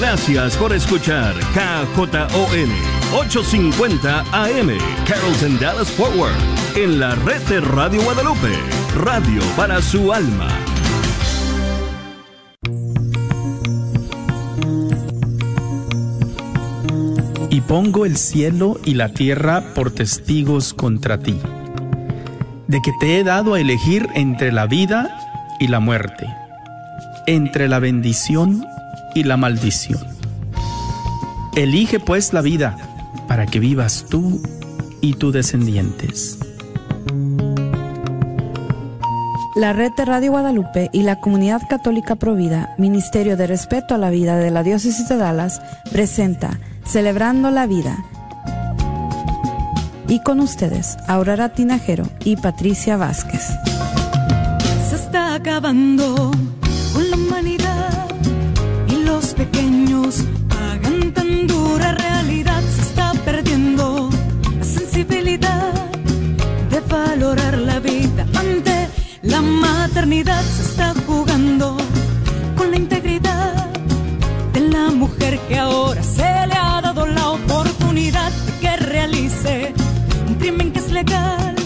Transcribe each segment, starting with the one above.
Gracias por escuchar KJON 850 AM Carrollton Dallas Forward en la red de Radio Guadalupe, radio para su alma. Y pongo el cielo y la tierra por testigos contra ti, de que te he dado a elegir entre la vida y la muerte, entre la bendición y la maldición. Elige pues la vida para que vivas tú y tus descendientes. La red de Radio Guadalupe y la Comunidad Católica Provida, Ministerio de Respeto a la Vida de la Diócesis de Dallas, presenta Celebrando la Vida. Y con ustedes, Aurora Tinajero y Patricia Vázquez. Se está acabando maternidad. Se está jugando con la integridad de la mujer que ahora se le ha dado la oportunidad de que realice un crimen que es legal,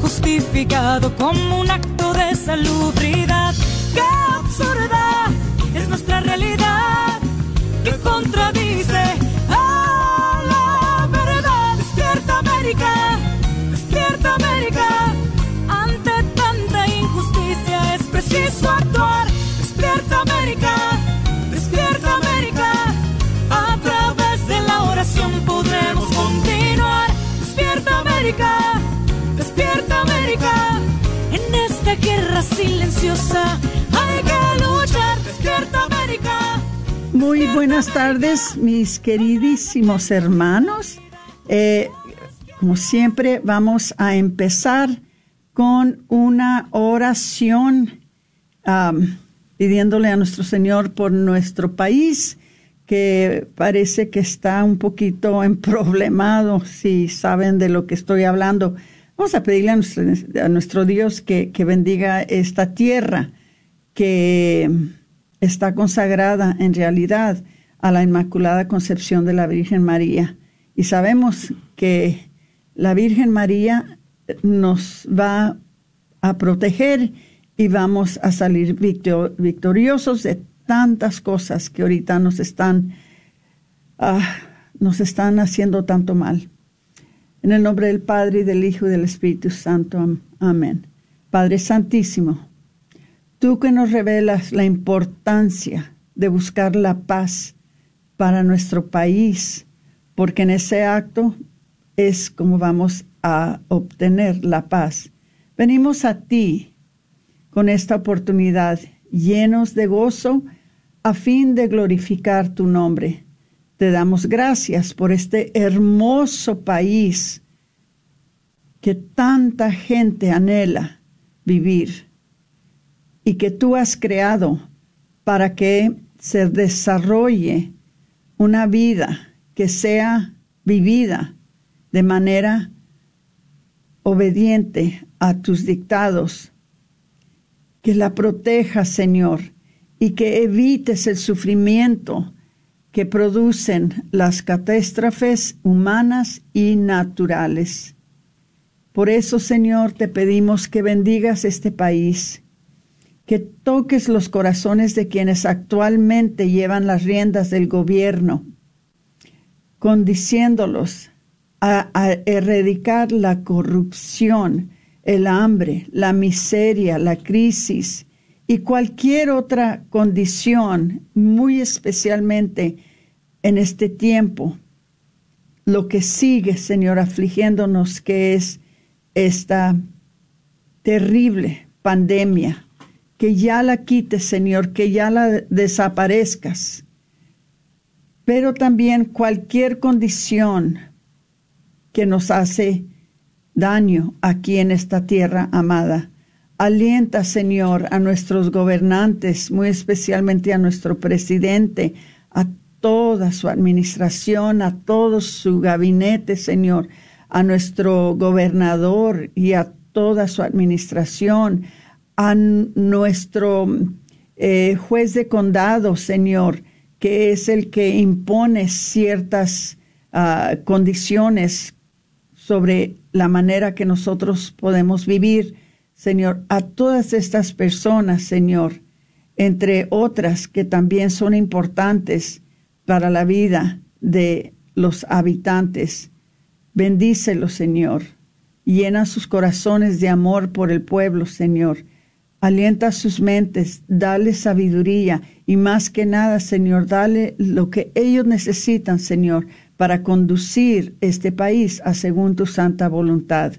justificado como un acto de salubridad. ¡Qué absurda es nuestra realidad! que contradice América! ¡Despierta América! En esta guerra silenciosa hay que luchar. ¡Despierta América! Muy buenas tardes, mis queridísimos hermanos. Eh, como siempre, vamos a empezar con una oración pidiéndole a nuestro Señor por nuestro país, que parece que está un poquito emproblemado, si saben de lo que estoy hablando. Vamos a pedirle a nuestro, a nuestro Dios que, que bendiga esta tierra, que está consagrada en realidad a la Inmaculada Concepción de la Virgen María. Y sabemos que la Virgen María nos va a proteger y vamos a salir victor- victoriosos de tantas cosas que ahorita nos están, ah, nos están haciendo tanto mal. En el nombre del Padre y del Hijo y del Espíritu Santo. Am- Amén. Padre Santísimo, tú que nos revelas la importancia de buscar la paz para nuestro país, porque en ese acto es como vamos a obtener la paz. Venimos a ti con esta oportunidad, llenos de gozo, a fin de glorificar tu nombre. Te damos gracias por este hermoso país que tanta gente anhela vivir y que tú has creado para que se desarrolle una vida que sea vivida de manera obediente a tus dictados. Que la protejas, Señor, y que evites el sufrimiento que producen las catástrofes humanas y naturales. Por eso, Señor, te pedimos que bendigas este país, que toques los corazones de quienes actualmente llevan las riendas del gobierno, condiciéndolos a, a erradicar la corrupción, el hambre, la miseria, la crisis y cualquier otra condición, muy especialmente en este tiempo, lo que sigue, Señor, afligiéndonos, que es esta terrible pandemia, que ya la quites, Señor, que ya la desaparezcas, pero también cualquier condición que nos hace daño aquí en esta tierra amada. Alienta, Señor, a nuestros gobernantes, muy especialmente a nuestro presidente, a toda su administración, a todo su gabinete, Señor, a nuestro gobernador y a toda su administración, a nuestro eh, juez de condado, Señor, que es el que impone ciertas ah, condiciones sobre la manera que nosotros podemos vivir, Señor, a todas estas personas, Señor, entre otras que también son importantes para la vida de los habitantes. Bendícelos, Señor. Llena sus corazones de amor por el pueblo, Señor. Alienta sus mentes, dale sabiduría y más que nada, Señor, dale lo que ellos necesitan, Señor, para conducir este país a según tu santa voluntad.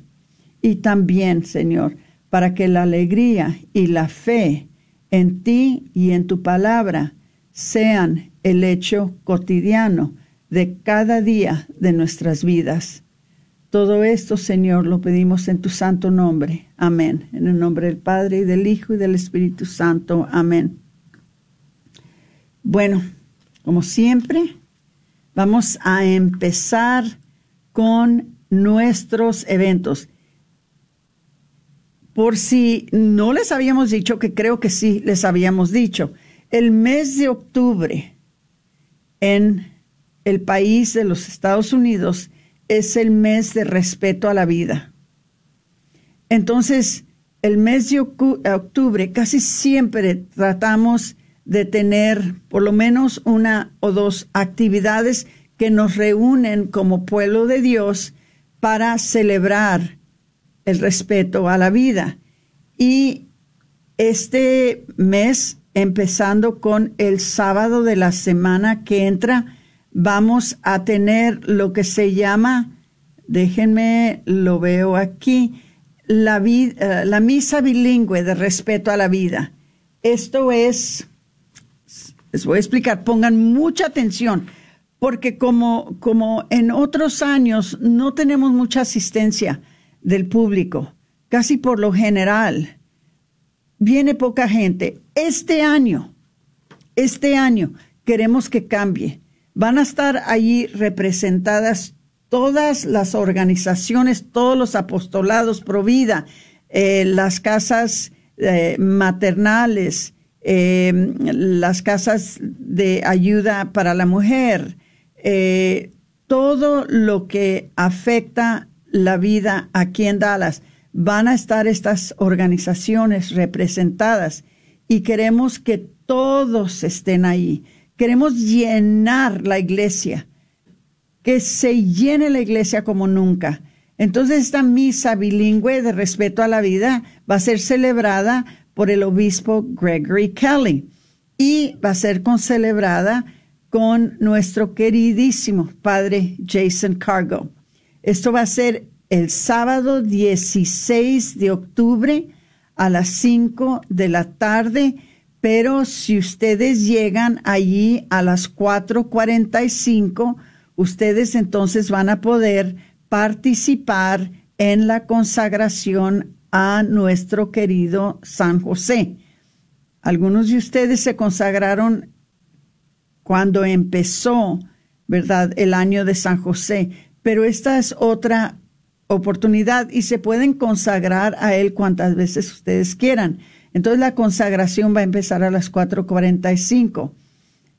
Y también, Señor, para que la alegría y la fe en ti y en tu palabra sean el hecho cotidiano de cada día de nuestras vidas. Todo esto, Señor, lo pedimos en tu santo nombre. Amén. En el nombre del Padre y del Hijo y del Espíritu Santo. Amén. Bueno, como siempre, vamos a empezar con nuestros eventos. Por si no les habíamos dicho, que creo que sí les habíamos dicho, el mes de octubre en el país de los Estados Unidos es el mes de respeto a la vida. Entonces, el mes de octubre casi siempre tratamos de tener por lo menos una o dos actividades que nos reúnen como pueblo de Dios para celebrar el respeto a la vida. Y este mes, empezando con el sábado de la semana que entra, vamos a tener lo que se llama, déjenme, lo veo aquí, la, eh, la misa bilingüe de respeto a la vida. Esto es, les voy a explicar, pongan mucha atención, porque como, como en otros años no tenemos mucha asistencia del público, casi por lo general, viene poca gente. Este año, este año queremos que cambie van a estar allí representadas todas las organizaciones, todos los apostolados pro vida, eh, las casas eh, maternales, eh, las casas de ayuda para la mujer, todo lo que afecta la vida aquí en Dallas. Van a estar estas organizaciones representadas y queremos que todos estén ahí Queremos llenar la iglesia, que se llene la iglesia como nunca. Entonces esta misa bilingüe de respeto a la vida va a ser celebrada por el obispo Gregory Kelly y va a ser concelebrada con nuestro queridísimo padre Jason Cargo. Esto va a ser el sábado 16 de octubre a las 5 de la tarde pero si ustedes llegan allí a las 4.45, ustedes entonces van a poder participar en la consagración a nuestro querido San José. Algunos de ustedes se consagraron cuando empezó, ¿verdad?, el año de San José, pero esta es otra oportunidad y se pueden consagrar a él cuantas veces ustedes quieran. Entonces la consagración va a empezar a las 4.45.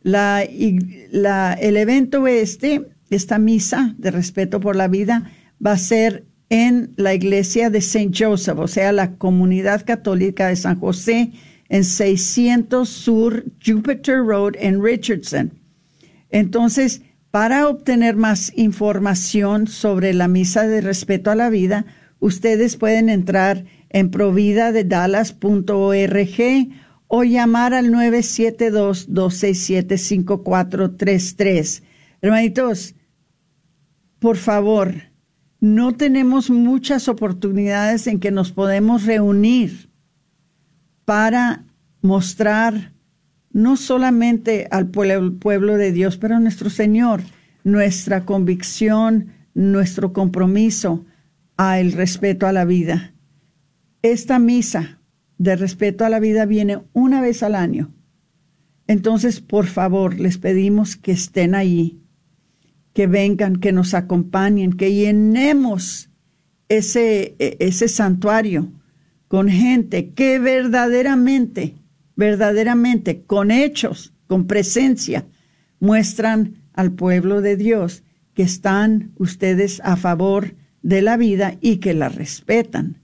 La, la, el evento este, esta misa de respeto por la vida, va a ser en la iglesia de St. Joseph, o sea, la comunidad católica de San José, en 600 Sur Jupiter Road en Richardson. Entonces, para obtener más información sobre la misa de respeto a la vida, ustedes pueden entrar en providadedallas.org o llamar al 972-267-5433. Hermanitos, por favor, no tenemos muchas oportunidades en que nos podemos reunir para mostrar no solamente al pueblo, de Dios, pero a nuestro Señor, nuestra convicción, nuestro compromiso al respeto a la vida. Esta misa de respeto a la vida viene una vez al año. Entonces, por favor, les pedimos que estén allí, que vengan, que nos acompañen, que llenemos ese, e, ese santuario con gente que verdaderamente, verdaderamente, con hechos, con presencia, muestran al pueblo de Dios que están ustedes a favor de la vida y que la respetan.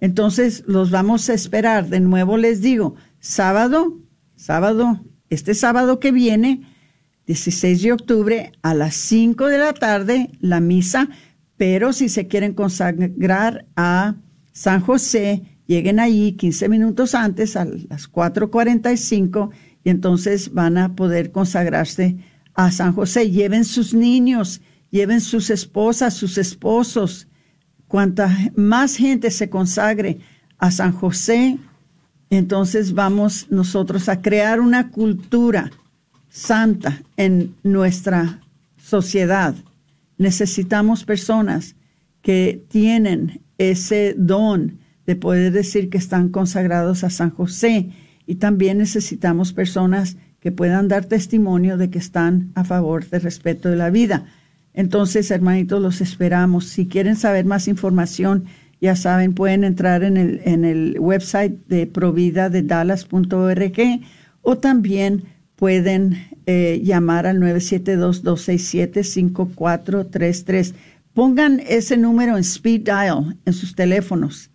Entonces los vamos a esperar. De nuevo les digo, sábado, sábado, este sábado que viene, 16 de octubre, a las 5 de la tarde, la misa, pero si se quieren consagrar a San José, lleguen ahí 15 minutos antes, a las 4.45, y entonces van a poder consagrarse a San José. Lleven sus niños, lleven sus esposas, sus esposos. Cuanta más gente se consagre a San José, entonces vamos nosotros a crear una cultura santa en nuestra sociedad. Necesitamos personas que tienen ese don de poder decir que están consagrados a San José y también necesitamos personas que puedan dar testimonio de que están a favor del respeto de la vida. Entonces, hermanitos, los esperamos. Si quieren saber más información, ya saben, pueden entrar en el, en el website de provida de dallas.org o también pueden eh, llamar al 972-267-5433. Pongan ese número en speed dial en sus teléfonos.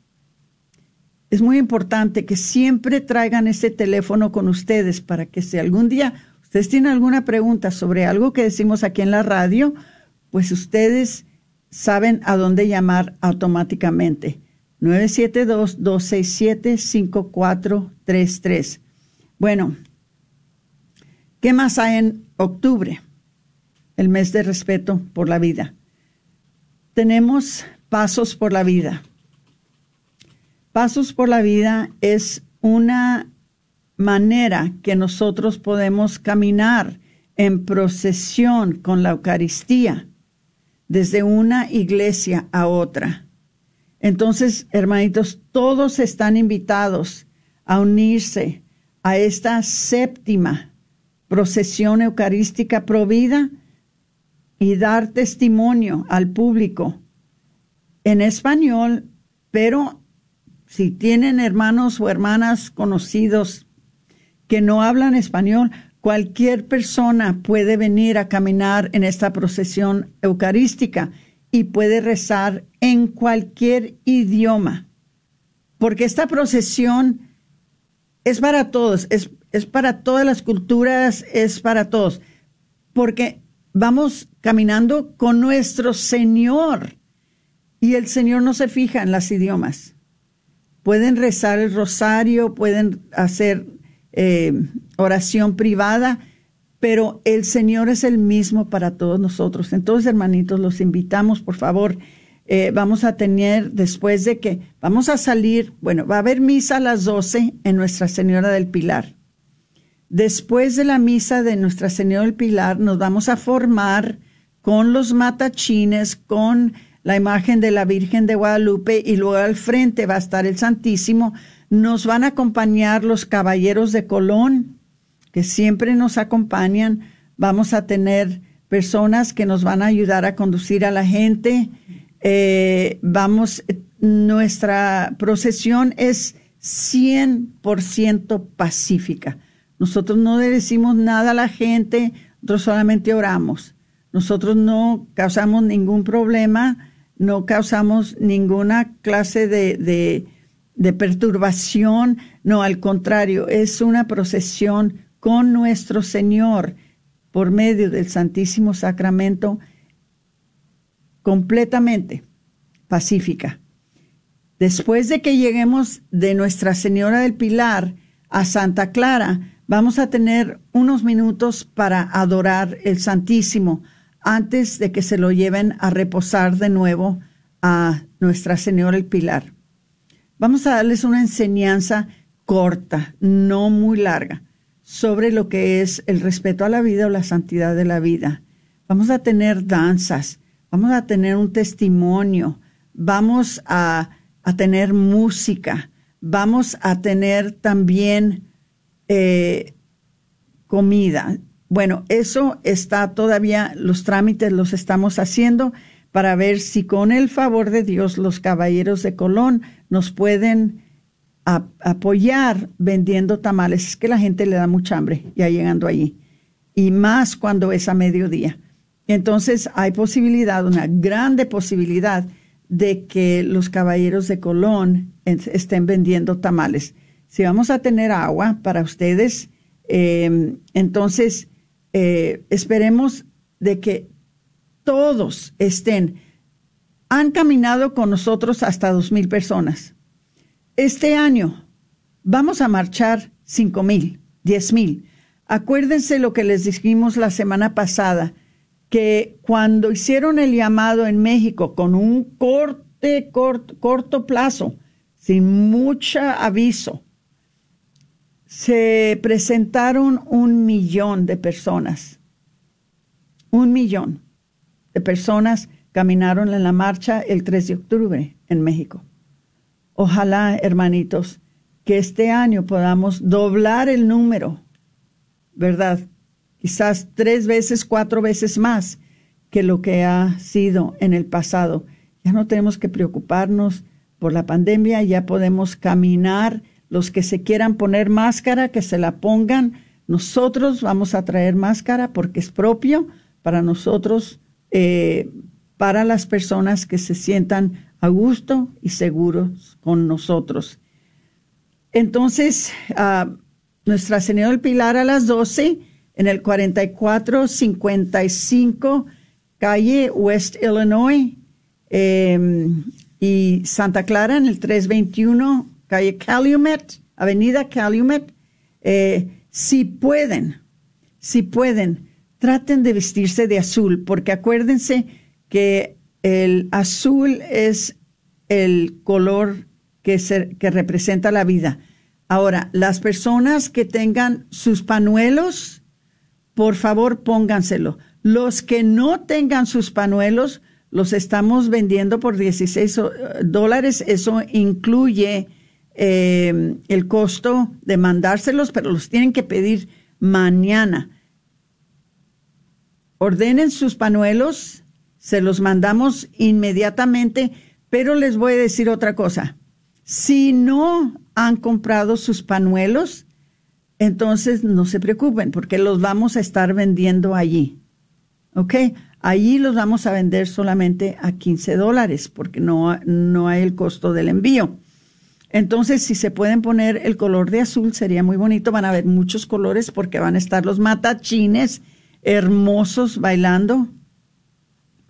Es muy importante que siempre traigan ese teléfono con ustedes para que si algún día ustedes tienen alguna pregunta sobre algo que decimos aquí en la radio, pues ustedes saben a dónde llamar automáticamente. 972-267-5433. Bueno, ¿qué más hay en octubre? El mes de respeto por la vida tenemos Pasos por la Vida. Pasos por la Vida es una manera que nosotros podemos caminar en procesión con la Eucaristía desde una iglesia a otra. Entonces, hermanitos, todos están invitados a unirse a esta séptima procesión eucarística provida y dar testimonio al público en español, pero si tienen hermanos o hermanas conocidos que no hablan español, cualquier persona puede venir a caminar en esta procesión eucarística y puede rezar en cualquier idioma, porque esta procesión es para todos, es, es para todas las culturas, es para todos, porque vamos caminando con nuestro Señor. Y el Señor no se fija en las idiomas. Pueden rezar el rosario, pueden hacer eh, oración privada, pero el Señor es el mismo para todos nosotros. Entonces, hermanitos, los invitamos, por favor. Eh, vamos a tener, después de que vamos a salir, bueno, va a haber misa a las 12 en Nuestra Señora del Pilar. Después de la misa de Nuestra Señora del Pilar, nos vamos a formar con los matachines, con la imagen de la Virgen de Guadalupe y luego al frente va a estar el Santísimo. Nos van a acompañar los caballeros de Colón, que siempre nos acompañan. Vamos a tener personas que nos van a ayudar a conducir a la gente. Eh, vamos, nuestra procesión es 100% pacífica nosotros no le decimos nada a la gente, nosotros solamente oramos. Nosotros no causamos ningún problema, no causamos ninguna clase de, de perturbación, no, al contrario, es una procesión con nuestro Señor por medio del Santísimo Sacramento completamente pacífica. Después de que lleguemos de Nuestra Señora del Pilar a Santa Clara, Vamos a tener unos minutos para adorar el Santísimo antes de que se lo lleven a reposar de nuevo a Nuestra Señora el Pilar. Vamos a darles una enseñanza corta, no muy larga, sobre lo que es el respeto a la vida o la santidad de la vida. Vamos a tener danzas, vamos a tener un testimonio, vamos a, a tener música, vamos a tener también eh, comida. Bueno, eso está todavía, los trámites los estamos haciendo para ver si con el favor de Dios los caballeros de Colón nos pueden apoyar vendiendo tamales. Es que la gente le da mucha hambre ya llegando allí. y más cuando es a mediodía. Entonces hay posibilidad, una grande posibilidad de que los caballeros de Colón estén vendiendo tamales. Si vamos a tener agua para ustedes, em, entonces eh, esperemos de que todos estén. Han caminado con nosotros hasta dos mil personas. Este año vamos a marchar cinco mil, diez mil. Acuérdense lo que les dijimos la semana pasada, que cuando hicieron el llamado en México con un corte, corto, corto plazo, sin mucho aviso, se presentaron un millón de personas. Un millón de personas caminaron en la marcha el 3 de octubre en México. Ojalá, hermanitos, que este año podamos doblar el número ¿verdad? Quizás tres veces, cuatro veces más que lo que ha sido en el pasado. Ya no tenemos que preocuparnos por la pandemia, ya podemos caminar. Los que se quieran poner máscara, que se la pongan. Nosotros vamos a traer máscara porque es propio para nosotros, eh, para las personas que se sientan a gusto y seguros con nosotros. Entonces, uh, nuestra Señora del Pilar a las 12 en el 4455 calle West Illinois em, y Santa Clara en el 321 calle Calumet, Avenida Calumet. Eh, si pueden, si pueden, traten de vestirse de azul, porque acuérdense que el azul es el color que, se, que representa la vida. Ahora, las personas que tengan sus panuelos, por favor pónganselo. Los que no tengan sus panuelos, los estamos vendiendo por 16 eh, dólares. Eso incluye eh, el costo de mandárselos, pero los tienen que pedir mañana. Ordenen sus panuelos, se los mandamos inmediatamente, pero les voy a decir otra cosa. Si no han comprado sus panuelos, entonces no se preocupen porque los vamos a estar vendiendo allí. ¿Ok? Allí los vamos a vender solamente a 15 dólares porque no, no hay el costo del envío. Entonces, si se pueden poner el color de azul, sería muy bonito. Van a ver muchos colores porque van a estar los matachines hermosos bailando.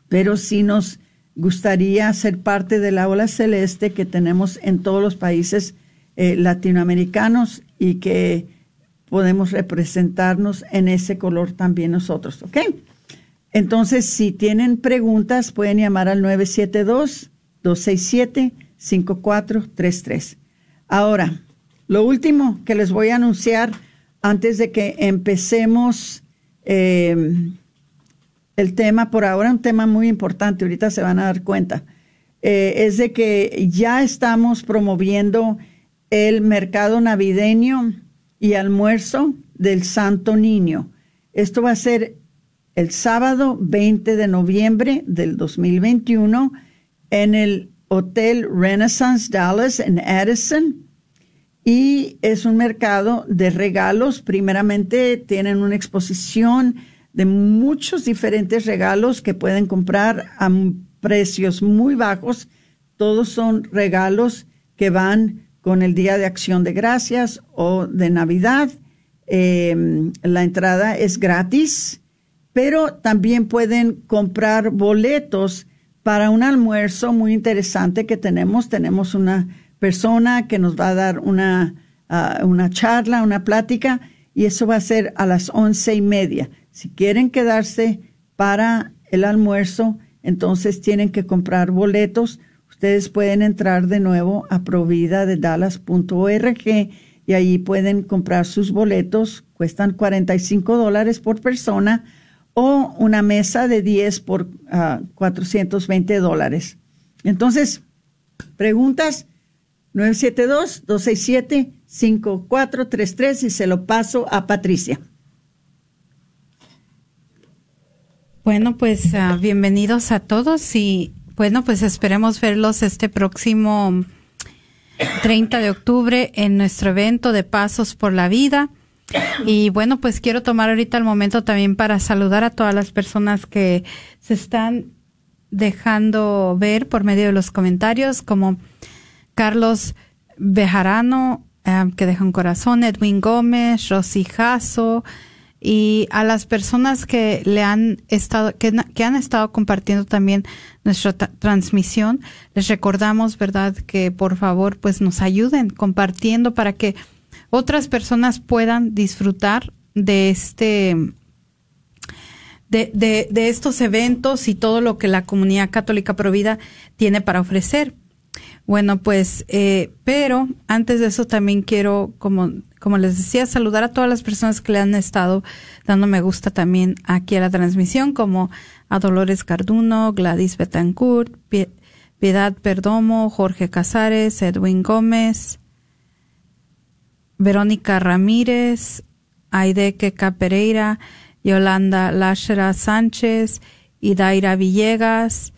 Pero si nos gustaría ser parte de la ola celeste que tenemos en todos los países eh, latinoamericanos y que podemos representarnos en ese color también nosotros, ¿ok? Entonces, si tienen preguntas, pueden llamar al 972-267-5433. Ahora, lo último que les voy a anunciar antes de que empecemos eh, el tema, por ahora un tema muy importante, ahorita se van a dar cuenta, eh, es de que ya estamos promoviendo el mercado navideño y almuerzo del Santo Niño. Esto va a ser el sábado 20 de noviembre del 2021 en el Hotel Renaissance Dallas en Addison. Y es un mercado de regalos. Primeramente tienen una exposición de muchos diferentes regalos que pueden comprar a precios muy bajos. Todos son regalos que van con el Día de Acción de Gracias o de Navidad. Em, la entrada es gratis, pero también pueden comprar boletos para un almuerzo muy interesante que tenemos. Tenemos una persona que nos va a dar una, ah, una charla, una plática, y eso va a ser a las once y media. Si quieren quedarse para el almuerzo, entonces tienen que comprar boletos ustedes pueden entrar de nuevo a provida de dallas.org y ahí pueden comprar sus boletos, cuestan 45 dólares por persona o una mesa de 10 por 420 ah, dólares. Entonces, preguntas 972-267-5433 y se lo paso a Patricia. Bueno, pues ah, bienvenidos a todos y bueno, pues esperemos verlos este próximo 30 de octubre en nuestro evento de Pasos por la Vida. Y bueno, pues quiero tomar ahorita el momento también para saludar a todas las personas que se están dejando ver por medio de los comentarios, como Carlos Bejarano, eh, que deja un corazón, Edwin Gómez, Rosy Jasso, y a las personas que le han estado que, que han estado compartiendo también nuestra transmisión les recordamos verdad que por favor pues nos ayuden compartiendo para que otras personas puedan disfrutar de este de, de, estos eventos y todo lo que la comunidad católica provida tiene para ofrecer. Bueno, pues, eh, pero antes de eso también quiero, como, como les decía, saludar a todas las personas que le han estado dando me gusta también aquí a la transmisión, como a Dolores Carduno, Gladys Betancourt, Piedad Perdomo, Jorge Casares, Edwin Gómez, Verónica Ramírez, Aideque Capereira, Yolanda Lashera Sánchez, Idaira Villegas,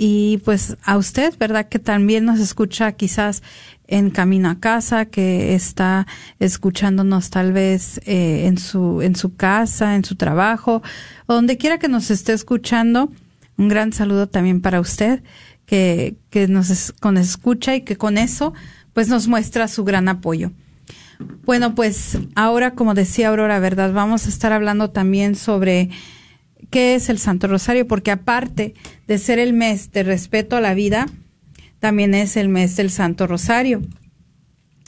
y pues a usted, ¿verdad? Que también nos escucha quizás en camino a casa, que está escuchándonos tal vez eh, en su en su casa, en su trabajo, o donde quiera que nos esté escuchando. Un gran saludo también para usted, que, que nos con escucha y que con eso pues nos muestra su gran apoyo. Bueno, pues ahora, como decía Aurora, ¿verdad? Vamos a estar hablando también sobre qué es el Santo Rosario, porque aparte de ser el mes de respeto a la vida, también es el mes del Santo Rosario.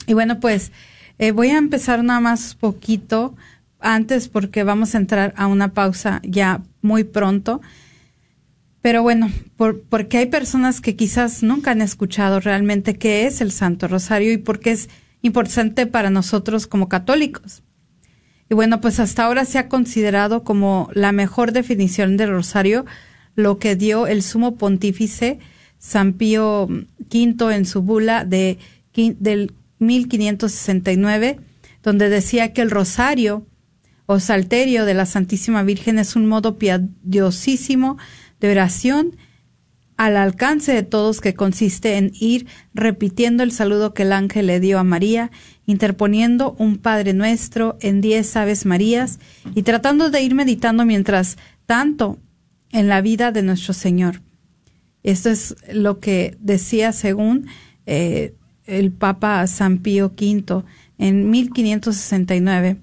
Y bueno, pues eh, voy a empezar nada más poquito antes porque vamos a entrar a una pausa ya muy pronto. Pero bueno, por, porque hay personas que quizás nunca han escuchado realmente qué es el Santo Rosario y por qué es importante para nosotros como católicos. Y bueno, pues hasta ahora se ha considerado como la mejor definición del rosario lo que dio el sumo pontífice San Pío V en su bula de, del 1569, donde decía que el rosario o salterio de la Santísima Virgen es un modo piadosísimo de oración al alcance de todos que consiste en ir repitiendo el saludo que el ángel le dio a María, interponiendo un Padre Nuestro en diez Aves Marías y tratando de ir meditando mientras tanto en la vida de nuestro Señor. Esto es lo que decía según eh, el Papa San Pío V en 1569.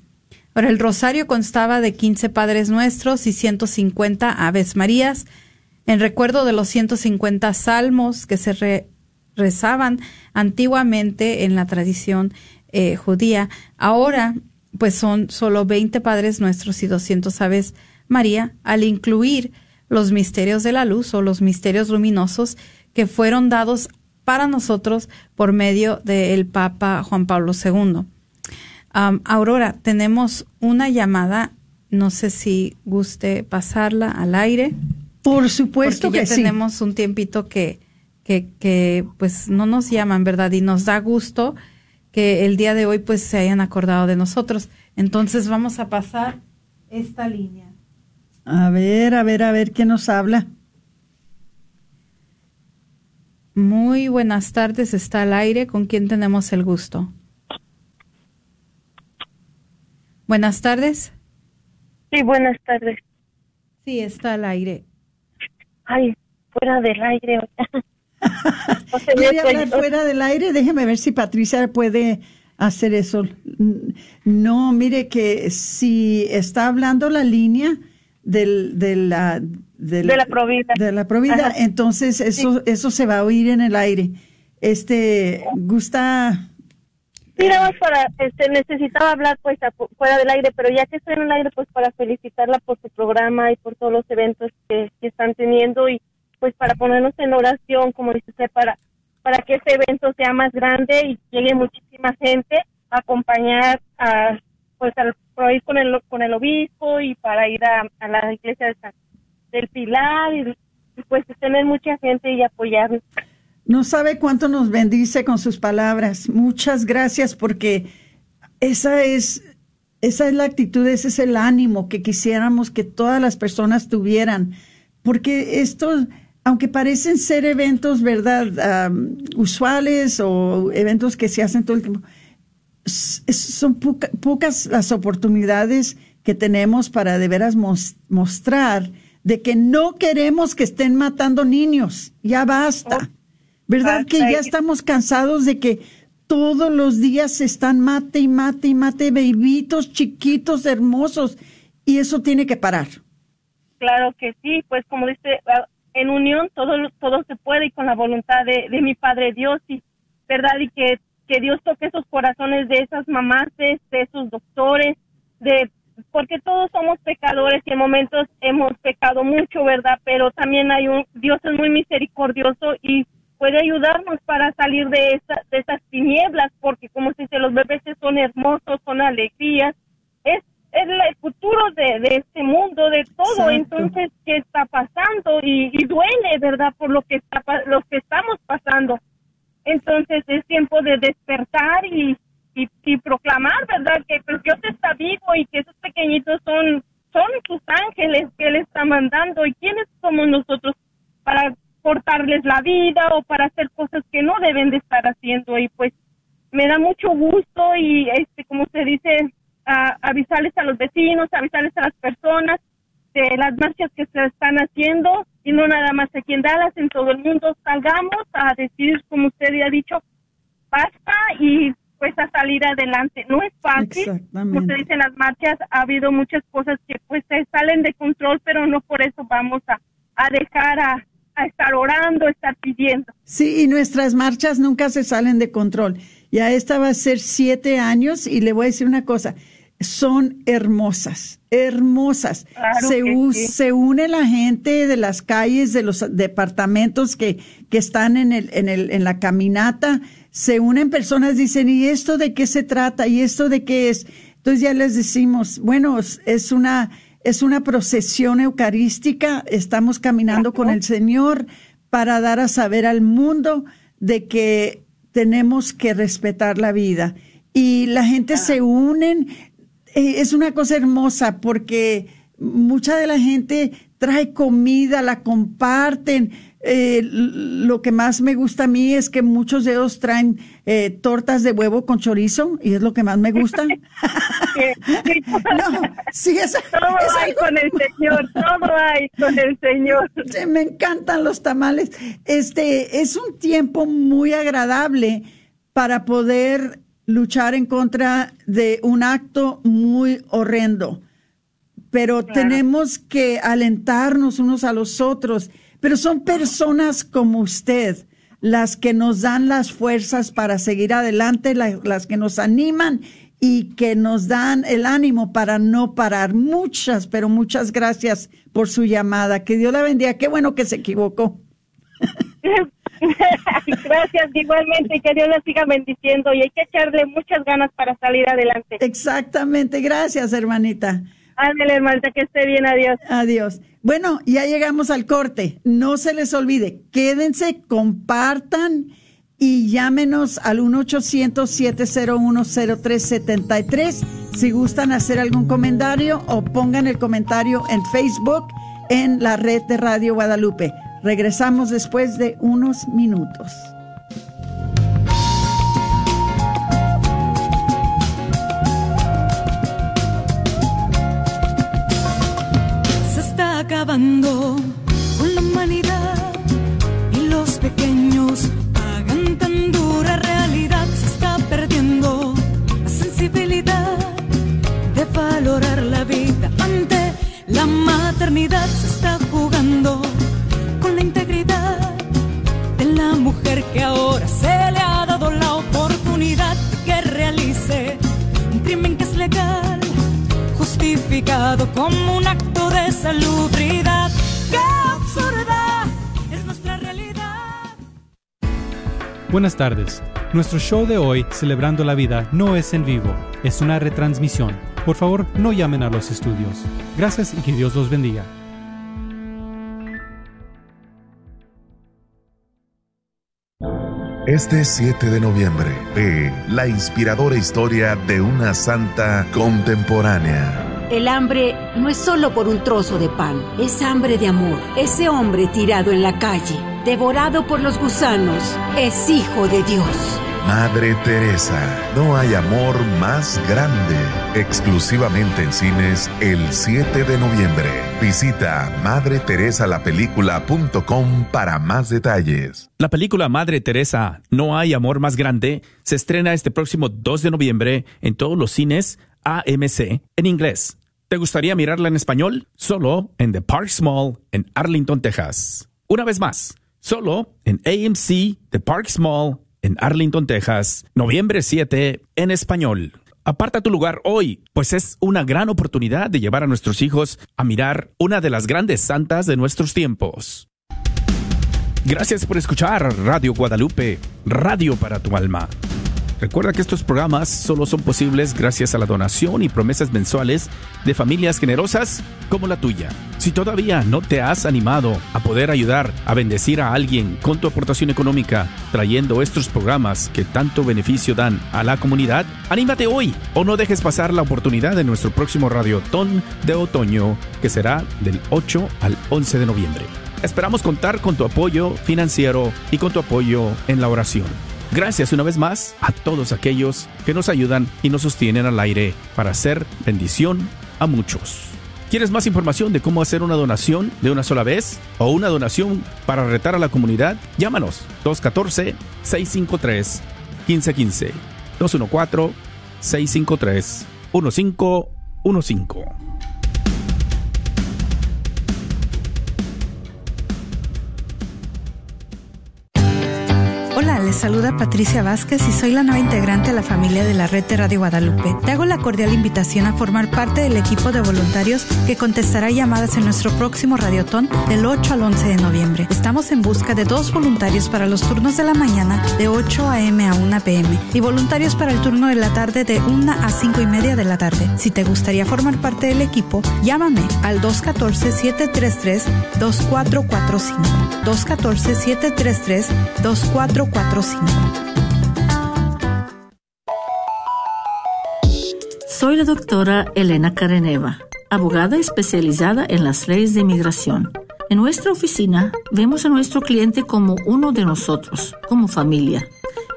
Ahora, el rosario constaba de 15 Padres Nuestros y 150 Aves Marías, en recuerdo de los 150 salmos que se rezaban antiguamente en la tradición eh, judía. Ahora, pues son solo 20 Padres Nuestros y 200 Aves María, al incluir los misterios de la luz o los misterios luminosos que fueron dados para nosotros por medio del Papa Juan Pablo II. Aurora, tenemos una llamada, no sé si guste pasarla al aire. Por supuesto porque ya tenemos un tiempito que, que, que, pues no nos llaman, ¿verdad? Y nos da gusto que el día de hoy pues se hayan acordado de nosotros. Entonces vamos a pasar esta línea. A ver, a ver, a ver qué nos habla. Muy buenas tardes, está al aire. ¿Con quién tenemos el gusto? Buenas tardes. Sí, buenas tardes. Sí, está al aire ay, fuera del aire. ¿Quiere hablar fuera del aire? Déjeme ver si Patricia puede hacer eso. No, mire que si está hablando la línea del, de la de la provida, de la provida entonces eso eso se va a oír en el aire. Este gusta Sí, nada más para, este, necesitaba hablar pues fuera del aire, pero ya que estoy en el aire, pues para felicitarla por su programa y por todos los eventos que, están teniendo y pues para ponernos en oración, como dice usted, para, para que este evento sea más grande y llegue muchísima gente a acompañar a, pues al, ir con el, con el obispo y para ir a, la iglesia de San, del Pilar y pues tener mucha gente y apoyarnos. No sabe cuánto nos bendice con sus palabras. Muchas gracias porque esa es, esa es la actitud, ese es el ánimo que quisiéramos que todas las personas tuvieran. Porque estos, aunque parecen ser eventos, ¿verdad? usuales o eventos que se hacen todo el tiempo, son pocas las oportunidades que tenemos para de veras mostrar de que no queremos que estén matando niños. Ya basta. ¿Verdad que ya estamos cansados de que todos los días se están mate y mate y mate bebitos chiquitos, hermosos? Y eso tiene que parar. Claro que sí, pues como dice, en unión todo, todo se puede y con la voluntad de, de mi Padre Dios, y verdad, y que, que Dios toque esos corazones de esas mamás, de, esos doctores, de porque todos somos pecadores y en momentos hemos pecado mucho, ¿verdad? Pero también hay un, Dios es muy misericordioso y puede ayudarnos para salir de, esa, de esas tinieblas, porque como se dice, los bebés son hermosos, son alegrías, es es el futuro de, de este mundo, de todo. Entonces, ¿qué está pasando? Y, duele, ¿verdad? Por lo que, está, lo que estamos pasando. Entonces, es tiempo de despertar y, y, proclamar, ¿verdad? Que pues, Dios está vivo y que esos pequeñitos son, son sus ángeles que Él está mandando. ¿Y quiénes somos nosotros para cortarles la vida o para hacer cosas que no deben de estar haciendo? Y pues, me da mucho gusto y, este, como se dice, avisarles a los vecinos, avisarles a las personas de las marchas que se están haciendo y no nada más aquí en Dallas, en todo el mundo salgamos a decir, como usted ya ha dicho, basta y pues a salir adelante. No es fácil, como se dice en las marchas, ha habido muchas cosas que pues se salen de control, pero no por eso vamos a, a dejar a, a estar orando, estar pidiendo. Sí, y nuestras marchas nunca se salen de control. Ya esta va a ser siete años y le voy a decir una cosa, son hermosas, hermosas. se, se une la gente de las calles, de los departamentos que, que están en, el, en, el, en la caminata, se unen personas, dicen, ¿y esto de qué se trata? ¿Y esto de qué es? Entonces ya les decimos, bueno, es una, es una procesión eucarística, estamos caminando con el Señor para dar a saber al mundo de que tenemos que respetar la vida. Y la gente se unen, eh, es una cosa hermosa porque mucha de la gente trae comida, la comparten. Eh, lo que más me gusta a mí es que muchos de ellos traen eh, tortas de huevo con chorizo y es lo que más me gusta. no, sí, todo hay con el Señor, todo hay con el Señor. me encantan los tamales. Este es un tiempo muy agradable para poder luchar en contra de un acto muy horrendo. Pero tenemos que alentarnos unos a los otros. Pero son personas como usted las que nos dan las fuerzas para seguir adelante, las que nos animan y que nos dan el ánimo para no parar. Muchas, pero muchas gracias por su llamada. Que Dios la bendiga. Qué bueno que se equivocó. Gracias, igualmente, que Dios la siga bendiciendo y hay que echarle muchas ganas para salir adelante. Exactamente, gracias, hermanita. Ándale, hermanita, que esté bien, adiós. Adiós. Bueno, ya llegamos al corte. No se les olvide, quédense, compartan y llámenos al 1-800-701-0373 si gustan hacer algún comentario o pongan el comentario en Facebook en la red de Radio Guadalupe. Regresamos después de unos minutos. Está acabando con la humanidad y los pequeños pagan tan dura realidad. Se está perdiendo la sensibilidad de valorar la vida ante la maternidad. Se está jugando mujer que ahora se le ha dado la oportunidad justificado como un acto de salubridad. ¡Qué absurda es nuestra realidad! Buenas tardes. Nuestro show de hoy, Celebrando la Vida, no es en vivo, es una retransmisión. Por favor, no llamen a los estudios. Gracias y que Dios los bendiga. Este 7 de noviembre, ve la inspiradora historia de una santa contemporánea. El hambre no es solo por un trozo de pan, es hambre de amor. Ese hombre tirado en la calle, devorado por los gusanos, es hijo de Dios. Madre Teresa, no hay amor más grande. Exclusivamente en cines el 7 de noviembre. Visita madreteresalapelícula.com para más detalles. La película Madre Teresa, No hay amor más grande, se estrena este próximo 2 de noviembre en todos los cines AMC en inglés. ¿Te gustaría mirarla en español? Solo en The Parks Mall en Arlington, Texas. Una vez más, solo en AMC The Parks Mall en Arlington, Texas, noviembre 7, en español. Aparta tu lugar hoy, pues es una gran oportunidad de llevar a nuestros hijos a mirar una de las grandes santas de nuestros tiempos. Gracias por escuchar Radio Guadalupe, Radio para tu alma. Recuerda que estos programas solo son posibles gracias a la donación y promesas mensuales de familias generosas como la tuya. Si todavía no te has animado a poder ayudar a bendecir a alguien con tu aportación económica trayendo estos programas que tanto beneficio dan a la comunidad, anímate hoy o no dejes pasar la oportunidad de nuestro próximo Radiotón de otoño que será del 8 al 11 de noviembre. Esperamos contar con tu apoyo financiero y con tu apoyo en la oración. Gracias una vez más a todos aquellos que nos ayudan y nos sostienen al aire para hacer bendición a muchos. ¿Quieres más información de cómo hacer una donación de una sola vez o una donación para retar a la comunidad? Llámanos 214-653-1515. 214-653-1515. Saluda Patricia Vázquez y soy la nueva integrante de la familia de la red de Radio Guadalupe. Te hago la cordial invitación a formar parte del equipo de voluntarios que contestará llamadas en nuestro próximo Radiotón del 8 al 11 de noviembre. Estamos en busca de dos voluntarios para los turnos de la mañana de 8 a.m. a 1 p.m. y voluntarios para el turno de la tarde de 1 a 5 y media de la tarde. Si te gustaría formar parte del equipo, llámame al 214-733-2445. 214-733-2445. Soy la doctora Elena Careneva, abogada especializada en las leyes de inmigración. En nuestra oficina vemos a nuestro cliente como uno de nosotros, como familia.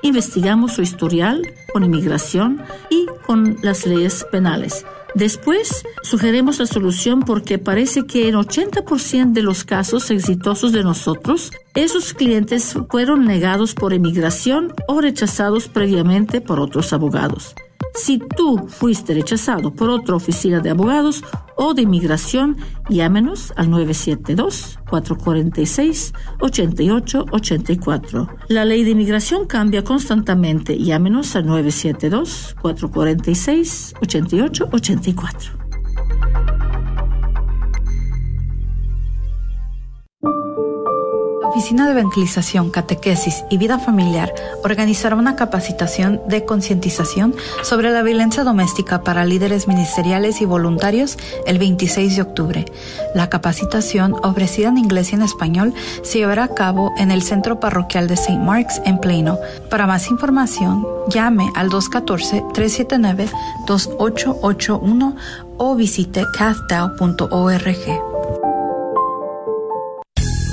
Investigamos su historial con inmigración y con las leyes penales Después, sugerimos la solución porque parece que en 80% de los casos exitosos de nosotros, esos clientes fueron negados por emigración o rechazados previamente por otros abogados. Si tú fuiste rechazado por otra oficina de abogados o de inmigración, llámenos al 972-446-8884. La ley de inmigración cambia constantemente. Llámenos al 972-446-8884. Oficina de Evangelización, Catequesis y Vida Familiar organizará una capacitación de concientización sobre la violencia doméstica para líderes ministeriales y voluntarios el 26 de octubre. La capacitación, ofrecida en inglés y en español, se llevará a cabo en el Centro Parroquial de St. Mark's en Plano. Para más información, llame al 214-379-2881 o visite cathdao.org.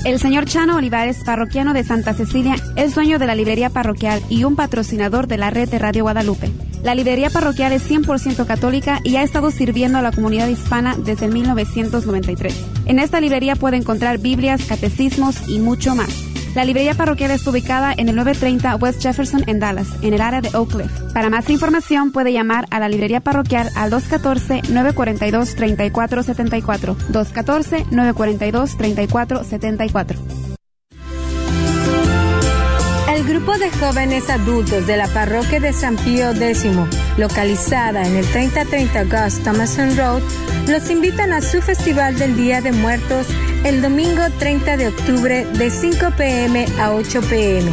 El señor Chano Olivares, parroquiano de Santa Cecilia, es dueño de la librería parroquial y un patrocinador de la red de Radio Guadalupe. La librería parroquial es 100% católica y ha estado sirviendo a la comunidad hispana desde 1993. En esta librería puede encontrar Biblias, catecismos y mucho más. La librería parroquial está ubicada en el 930 West Jefferson en Dallas, en el área de Oak Cliff. Para más información puede llamar a la librería parroquial al 214-942-3474. 214-942-3474. El grupo de jóvenes adultos de la parroquia de San Pío X, localizada en el 3030 Gus Thomason Road, los invitan a su Festival del Día de Muertos el domingo 30 de octubre de 5 pm a 8 pm.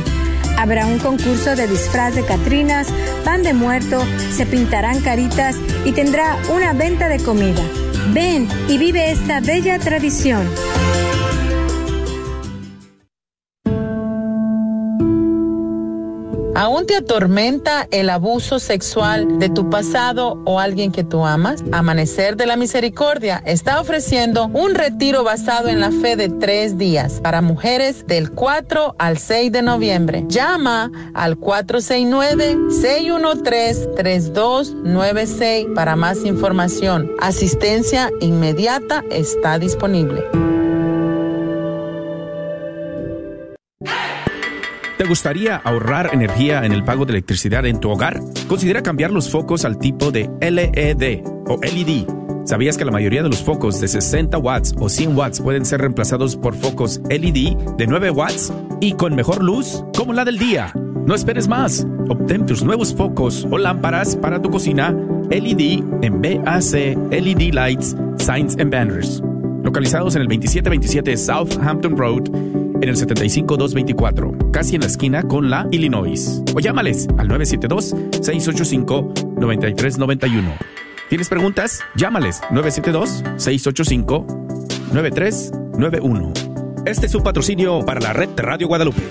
Habrá un concurso de disfraz de Catrinas, pan de muerto, se pintarán caritas y tendrá una venta de comida. Ven y vive esta bella tradición. ¿Aún te atormenta el abuso sexual de tu pasado o alguien que tú amas? Amanecer de la Misericordia está ofreciendo un retiro basado en la fe de tres días para mujeres del 4 al 6 de noviembre. Llama al 469-613-3296 para más información. Asistencia inmediata está disponible. ¿Te gustaría ahorrar energía en el pago de electricidad en tu hogar? Considera cambiar los focos al tipo de LED o LED. ¿Sabías que la mayoría de los focos de 60 watts o 100 watts pueden ser reemplazados por focos LED de 9 watts y con mejor luz, como la del día? No esperes más. Obtén tus nuevos focos o lámparas para tu cocina LED en BAC LED Lights, Signs and Banners. Localizados en el 2727 Southampton Road en el 75224, casi en la esquina con la Illinois. O llámales al 972-685-9391. ¿Tienes preguntas? Llámales 972-685-9391. Este es un patrocinio para la red de Radio Guadalupe.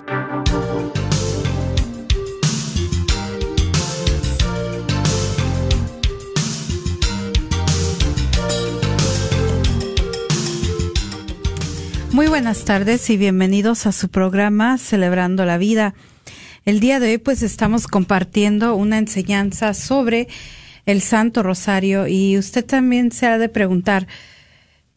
Muy buenas tardes y bienvenidos a su programa Celebrando la Vida. El día de hoy pues estamos compartiendo una enseñanza sobre el Santo Rosario y usted también se ha de preguntar,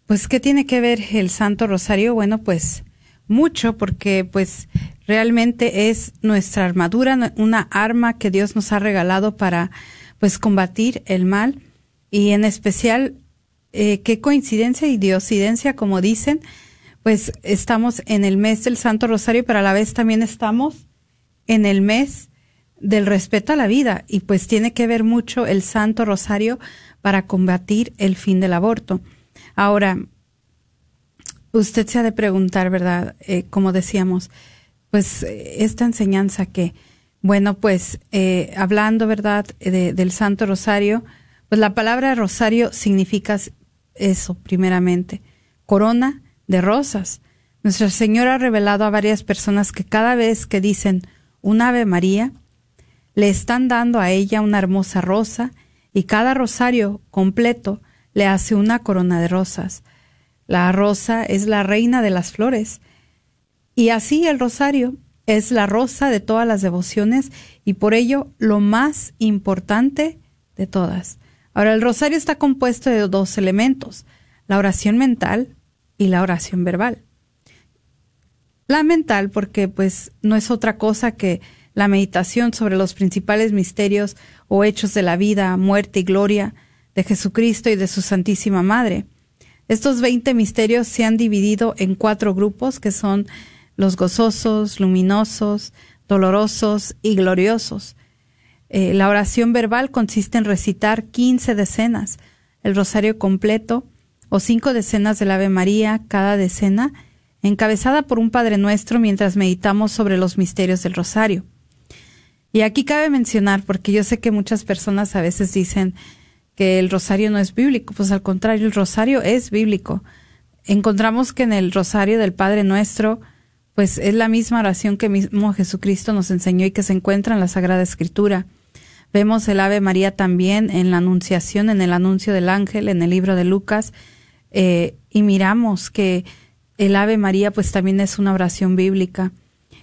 pues, ¿qué tiene que ver el Santo Rosario? Bueno, pues mucho porque pues realmente es nuestra armadura, una arma que Dios nos ha regalado para pues combatir el mal y en especial eh, qué coincidencia y diosidencia como dicen pues estamos en el mes del Santo Rosario, pero a la vez también estamos en el mes del respeto a la vida y pues tiene que ver mucho el Santo Rosario para combatir el fin del aborto. Ahora, usted se ha de preguntar, ¿verdad? Eh, como decíamos, pues esta enseñanza que, bueno, pues eh, hablando, ¿verdad? del Santo Rosario, pues la palabra rosario significa eso, primeramente, corona de rosas. Nuestra Señora ha revelado a varias personas que cada vez que dicen un Ave María, le están dando a ella una hermosa rosa y cada rosario completo le hace una corona de rosas. La rosa es la reina de las flores y así el rosario es la rosa de todas las devociones y por ello lo más importante de todas. Ahora, el rosario está compuesto de dos elementos, la oración mental y la oración verbal. La mental porque pues no es otra cosa que la meditación sobre los principales misterios o hechos de la vida, muerte y gloria de Jesucristo y de su Santísima Madre. Estos veinte misterios se han dividido en cuatro grupos que son los gozosos, luminosos, dolorosos y gloriosos. Eh, la oración verbal consiste en recitar quince decenas, el rosario completo, o cinco decenas del Ave María cada decena, encabezada por un Padre Nuestro mientras meditamos sobre los misterios del Rosario. Y aquí cabe mencionar, porque yo sé que muchas personas a veces dicen que el Rosario no es bíblico, pues al contrario, el Rosario es bíblico. Encontramos que en el Rosario del Padre Nuestro, pues es la misma oración que mismo Jesucristo nos enseñó y que se encuentra en la Sagrada Escritura. Vemos el Ave María también en la Anunciación, en el anuncio del ángel, en el libro de Lucas, eh, y miramos que el Ave María pues también es una oración bíblica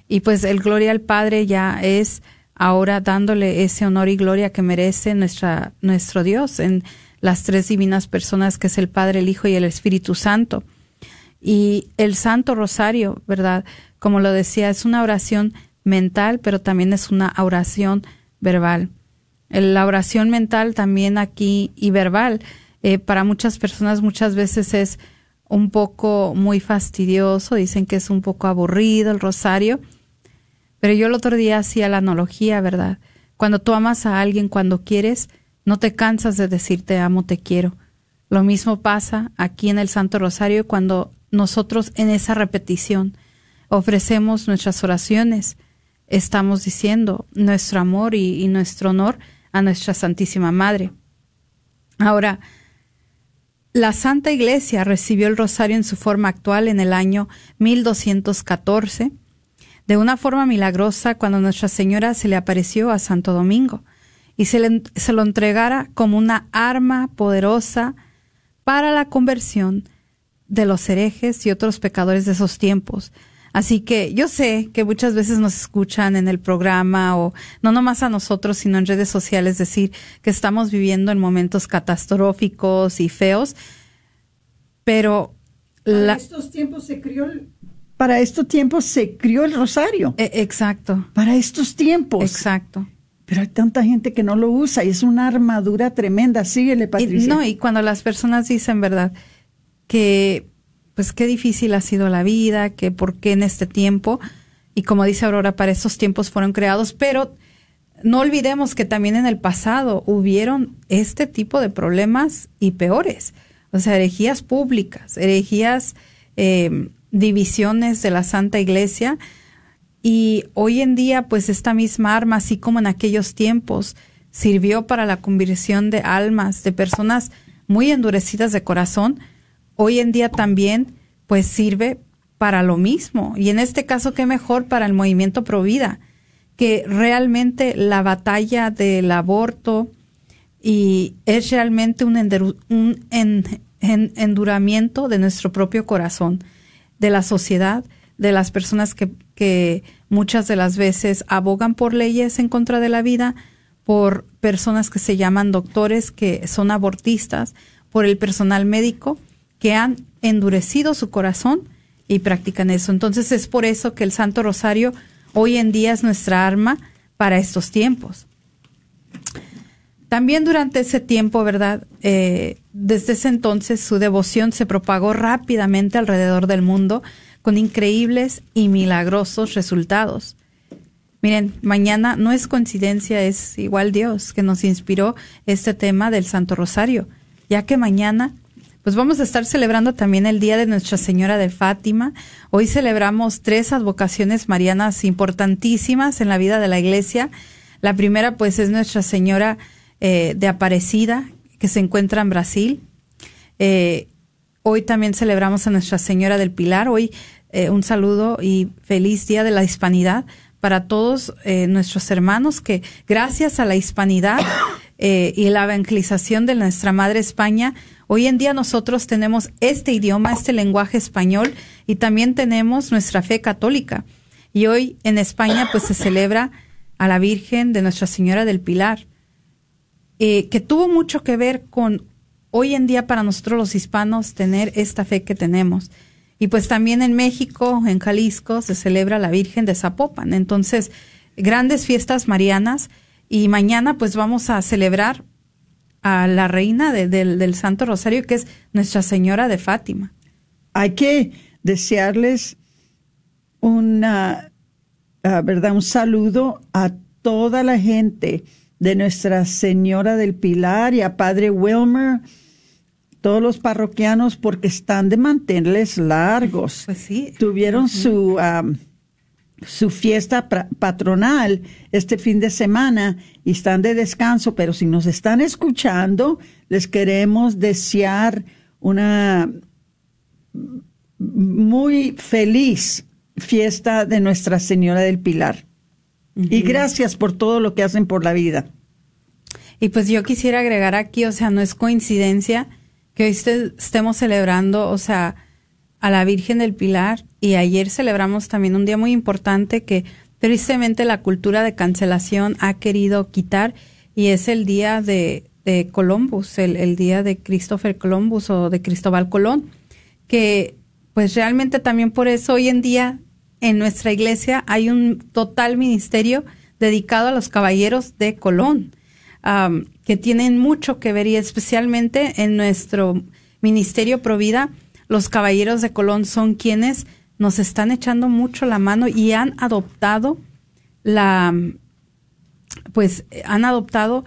y pues el Gloria al Padre ya es ahora dándole ese honor y gloria que merece nuestra, nuestro Dios en las tres divinas personas que es el Padre, el Hijo y el Espíritu Santo. Y el Santo Rosario, ¿verdad? Como lo decía, es una oración mental, pero también es una oración verbal. La oración mental también aquí y verbal eh, para muchas personas muchas veces es un poco muy fastidioso, dicen que es un poco aburrido el rosario, pero yo el otro día hacía la analogía, ¿verdad? Cuando tú amas a alguien, cuando quieres, no te cansas de decir te amo, te quiero. Lo mismo pasa aquí en el Santo Rosario cuando nosotros en esa repetición ofrecemos nuestras oraciones, estamos diciendo nuestro amor y, y nuestro honor a nuestra Santísima Madre. Ahora, la Santa Iglesia recibió el rosario en su forma actual en el año 1214. de una forma milagrosa cuando Nuestra Señora se le apareció a Santo Domingo y se, le, se lo entregara como una arma poderosa para la conversión de los herejes y otros pecadores de esos tiempos. Así que yo sé que muchas veces nos escuchan en el programa o no nomás a nosotros, sino en redes sociales decir que estamos viviendo en momentos catastróficos y feos, pero para estos tiempos se crió el, para estos tiempos se crió el rosario. E, exacto. Para estos tiempos. Exacto. Pero hay tanta gente que no lo usa y es una armadura tremenda. Síguele, Patricia. Y, no, y cuando las personas dicen, ¿verdad? Que pues qué difícil ha sido la vida, que por qué en este tiempo, y como dice Aurora, para estos tiempos fueron creados, pero no olvidemos que también en el pasado hubieron este tipo de problemas y peores, o sea, herejías públicas, herejías, eh, divisiones de la Santa Iglesia, y hoy en día, pues esta misma arma, así como en aquellos tiempos, sirvió para la conversión de almas, de personas muy endurecidas de corazón, hoy en día también pues sirve para lo mismo. Y en este caso, qué mejor para el movimiento Provida, que realmente la batalla del aborto y es realmente un, un enduramiento de nuestro propio corazón, de la sociedad, de las personas que muchas de las veces abogan por leyes en contra de la vida, por personas que se llaman doctores, que son abortistas, por el personal médico que han endurecido su corazón y practican eso. Entonces es por eso que el Santo Rosario hoy en día es nuestra arma para estos tiempos. También durante ese tiempo, ¿verdad? Eh, desde ese entonces su devoción se propagó rápidamente alrededor del mundo con increíbles y milagrosos resultados. Miren, mañana no es coincidencia, es igual Dios que nos inspiró este tema del Santo Rosario, ya que mañana pues vamos a estar celebrando también el Día de Nuestra Señora de Fátima. Hoy celebramos tres advocaciones marianas importantísimas en la vida de la iglesia. La primera, pues, es Nuestra Señora eh, de Aparecida, que se encuentra en Brasil. Eh, hoy también celebramos a Nuestra Señora del Pilar. Hoy eh, un saludo y feliz Día de la Hispanidad para todos nuestros hermanos que gracias a la hispanidad y la evangelización de nuestra Madre España, Hoy en día nosotros tenemos este idioma, este lenguaje español y también tenemos nuestra fe católica. Y hoy en España pues se celebra a la Virgen de Nuestra Señora del Pilar, eh, que tuvo mucho que ver con hoy en día para nosotros los hispanos tener esta fe que tenemos. Y pues también en México, en Jalisco, se celebra la Virgen de Zapopan. Entonces, grandes fiestas marianas y mañana pues vamos a celebrar a la reina del Santo Rosario, que es Nuestra Señora de Fátima. Hay que desearles una, ah, ¿verdad? un saludo a toda la gente de Nuestra Señora del Pilar y a Padre Wilmer, todos los parroquianos, porque están de mantenerles largos. Pues sí. Tuvieron su su fiesta patronal este fin de semana y están de descanso, pero si nos están escuchando, les queremos desear una muy feliz fiesta de Nuestra Señora del Pilar. Y gracias por todo lo que hacen por la vida. Y pues yo quisiera agregar aquí, o sea, no es coincidencia que hoy estemos celebrando, o sea, a la Virgen del Pilar y ayer celebramos también un día muy importante que tristemente la cultura de cancelación ha querido quitar y es el día de, de Columbus, el, el, día de Christopher Columbus o de Cristóbal Colón, que pues realmente también por eso hoy en día en nuestra iglesia hay un total ministerio dedicado a los caballeros de Colón, que tienen mucho que ver y especialmente en nuestro ministerio Provida los caballeros de Colón son quienes nos están echando mucho la mano y han adoptado la, pues han adoptado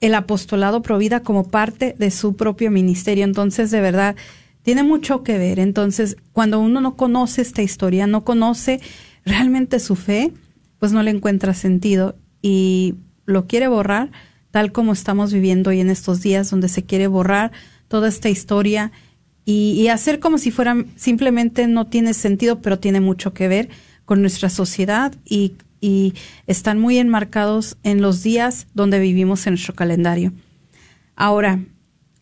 el apostolado Provida como parte de su propio ministerio. Entonces, de verdad, tiene mucho que ver. Entonces, cuando uno no conoce esta historia, no conoce realmente su fe, pues no le encuentra sentido y lo quiere borrar tal como estamos viviendo hoy en estos días, donde se quiere borrar toda esta historia y, hacer como si fuera simplemente no tiene sentido, pero tiene mucho que ver con nuestra sociedad y, y están muy enmarcados en los días donde vivimos en nuestro calendario. Ahora,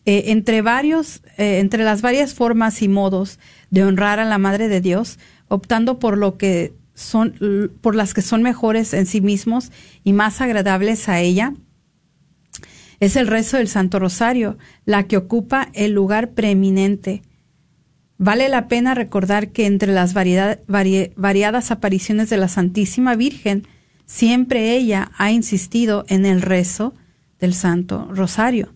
eh, entre varios, eh, entre las varias formas y modos de honrar a la Madre de Dios, optando por lo que son, por las que son mejores en sí mismos y más agradables a ella, es el rezo del Santo Rosario, la que ocupa el lugar preeminente. Vale la pena recordar que entre las variadas apariciones de la Santísima Virgen, siempre ella ha insistido en el rezo del Santo Rosario.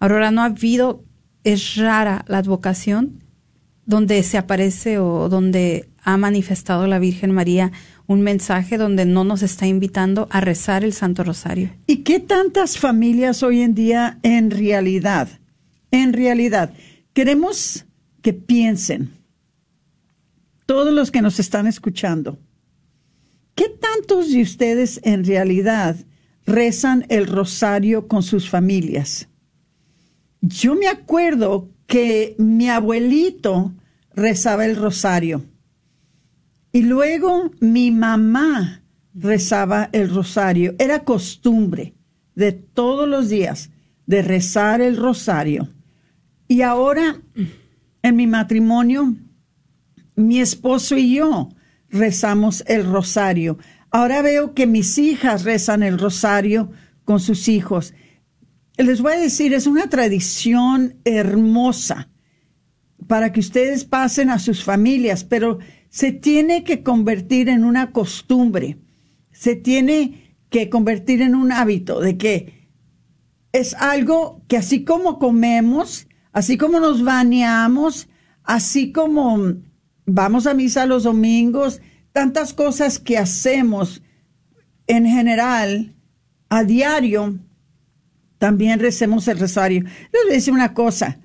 Aurora, no ha habido, es rara la advocación donde se aparece o donde ha manifestado la Virgen María un mensaje donde no nos está invitando a rezar el Santo Rosario. ¿Y qué tantas familias hoy en día en realidad, en realidad, queremos que piensen, todos los que nos están escuchando, ¿qué tantos de ustedes en realidad rezan el rosario con sus familias? Yo me acuerdo que mi abuelito rezaba el rosario y luego mi mamá rezaba el rosario. Era costumbre de todos los días de rezar el rosario. Y ahora, en mi matrimonio, mi esposo y yo rezamos el rosario. Ahora veo que mis hijas rezan el rosario con sus hijos. Les voy a decir, es una tradición hermosa para que ustedes pasen a sus familias, pero se tiene que convertir en una costumbre, se tiene que convertir en un hábito de que es algo que así como comemos, así como nos bañamos, así como vamos a misa los domingos, tantas cosas que hacemos en general a diario, también recemos el rosario. Les voy a decir una cosa,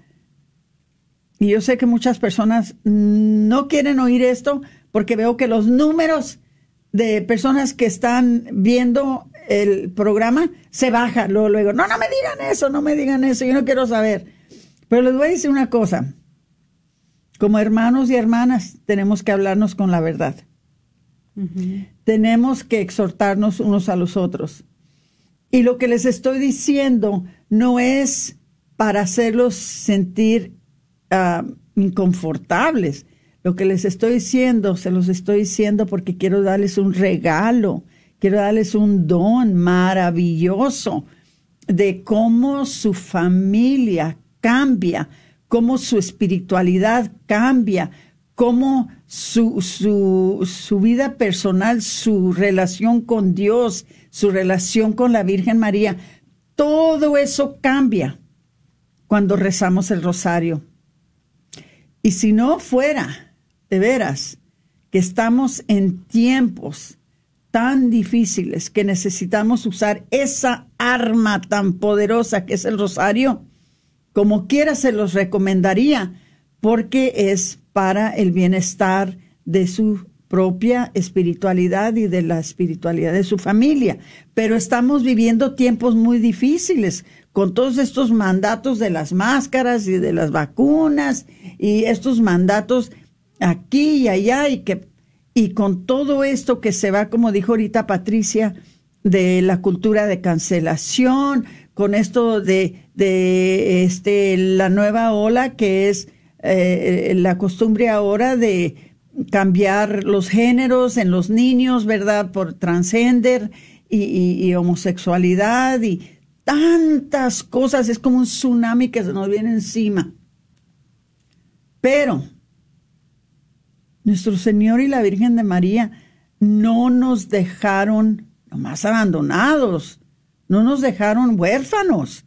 y yo sé que muchas personas no quieren oír esto porque veo que los números de personas que están viendo el programa se bajan luego, luego. No, no me digan eso, no me digan eso, yo no quiero saber. Pero les voy a decir una cosa. Como hermanos y hermanas tenemos que hablarnos con la verdad. Tenemos que exhortarnos unos a los otros. Y lo que les estoy diciendo no es para hacerlos sentir Ah, inconfortables. Lo que les estoy diciendo, se los estoy diciendo porque quiero darles un regalo, quiero darles un don maravilloso de cómo su familia cambia, cómo su espiritualidad cambia, cómo su, su, su vida personal, su relación con Dios, su relación con la Virgen María, todo eso cambia cuando rezamos el rosario. Y si no fuera, de veras, que estamos en tiempos tan difíciles que necesitamos usar esa arma tan poderosa que es el rosario, como quiera se los recomendaría, porque es para el bienestar de su propia espiritualidad y de la espiritualidad de su familia. Pero estamos viviendo tiempos muy difíciles con todos estos mandatos de las máscaras y de las vacunas y estos mandatos aquí y allá y que y con todo esto que se va, como dijo ahorita Patricia, de la cultura de cancelación, con esto de, de este, la nueva ola que es eh, la costumbre ahora de cambiar los géneros en los niños, ¿verdad? Por transgender y, y homosexualidad y tantas cosas, es como un tsunami que se nos viene encima. Pero nuestro Señor y la Virgen de María no nos dejaron nomás abandonados, no nos dejaron huérfanos,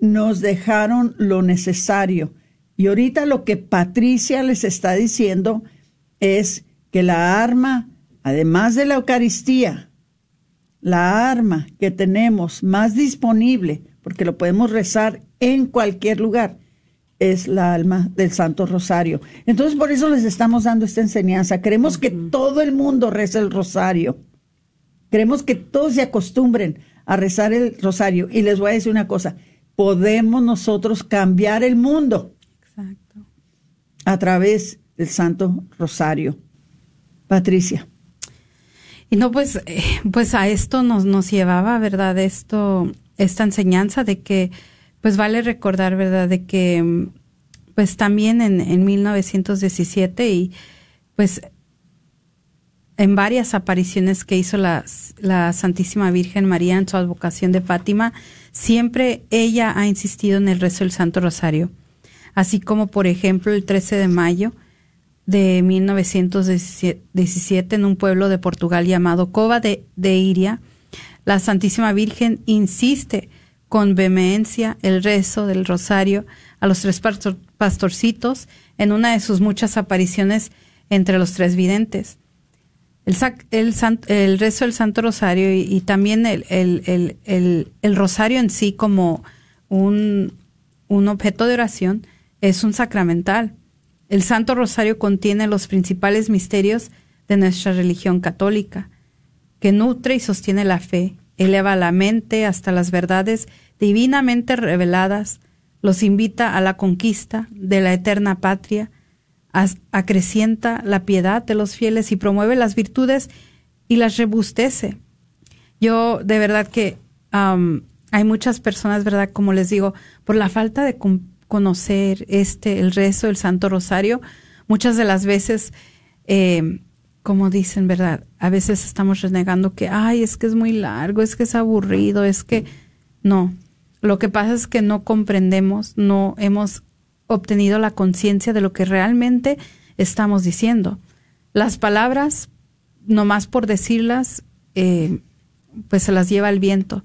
nos dejaron lo necesario. Y ahorita lo que Patricia les está diciendo es que la arma, además de la Eucaristía, la arma que tenemos más disponible, porque lo podemos rezar en cualquier lugar, es la alma del Santo Rosario. Entonces, por eso les estamos dando esta enseñanza. Queremos que todo el mundo reza el Rosario. Queremos que todos se acostumbren a rezar el Rosario. Y les voy a decir una cosa, podemos nosotros cambiar el mundo a través del Santo Rosario. Patricia. Y no, pues, eh, pues a esto nos, nos llevaba, ¿verdad? Esto, esta enseñanza de que, pues vale recordar, ¿verdad? De que, pues también en, en 1917 y pues en varias apariciones que hizo la, la Santísima Virgen María en su advocación de Fátima, siempre ella ha insistido en el rezo del Santo Rosario. Así como, por ejemplo, el 13 de mayo de 1917 en un pueblo de Portugal llamado Cova de, de Iria, la Santísima Virgen insiste con vehemencia el rezo del rosario a los tres pastorcitos en una de sus muchas apariciones entre los tres videntes. El, el, el rezo del Santo Rosario y, también el, el, rosario en sí como un, un objeto de oración es un sacramental. El Santo Rosario contiene los principales misterios de nuestra religión católica, que nutre y sostiene la fe, eleva la mente hasta las verdades divinamente reveladas, los invita a la conquista de la eterna patria, acrecienta la piedad de los fieles y promueve las virtudes y las rebustece. Yo de verdad que hay muchas personas, ¿verdad? Como les digo, por la falta de conocer este, el rezo del Santo Rosario, muchas de las veces, eh, como dicen, ¿verdad? A veces estamos renegando que, ay, es que es muy largo, es que es aburrido, es que no. Lo que pasa es que no comprendemos, no hemos obtenido la conciencia de lo que realmente estamos diciendo. Las palabras, nomás por decirlas, eh, pues se las lleva el viento.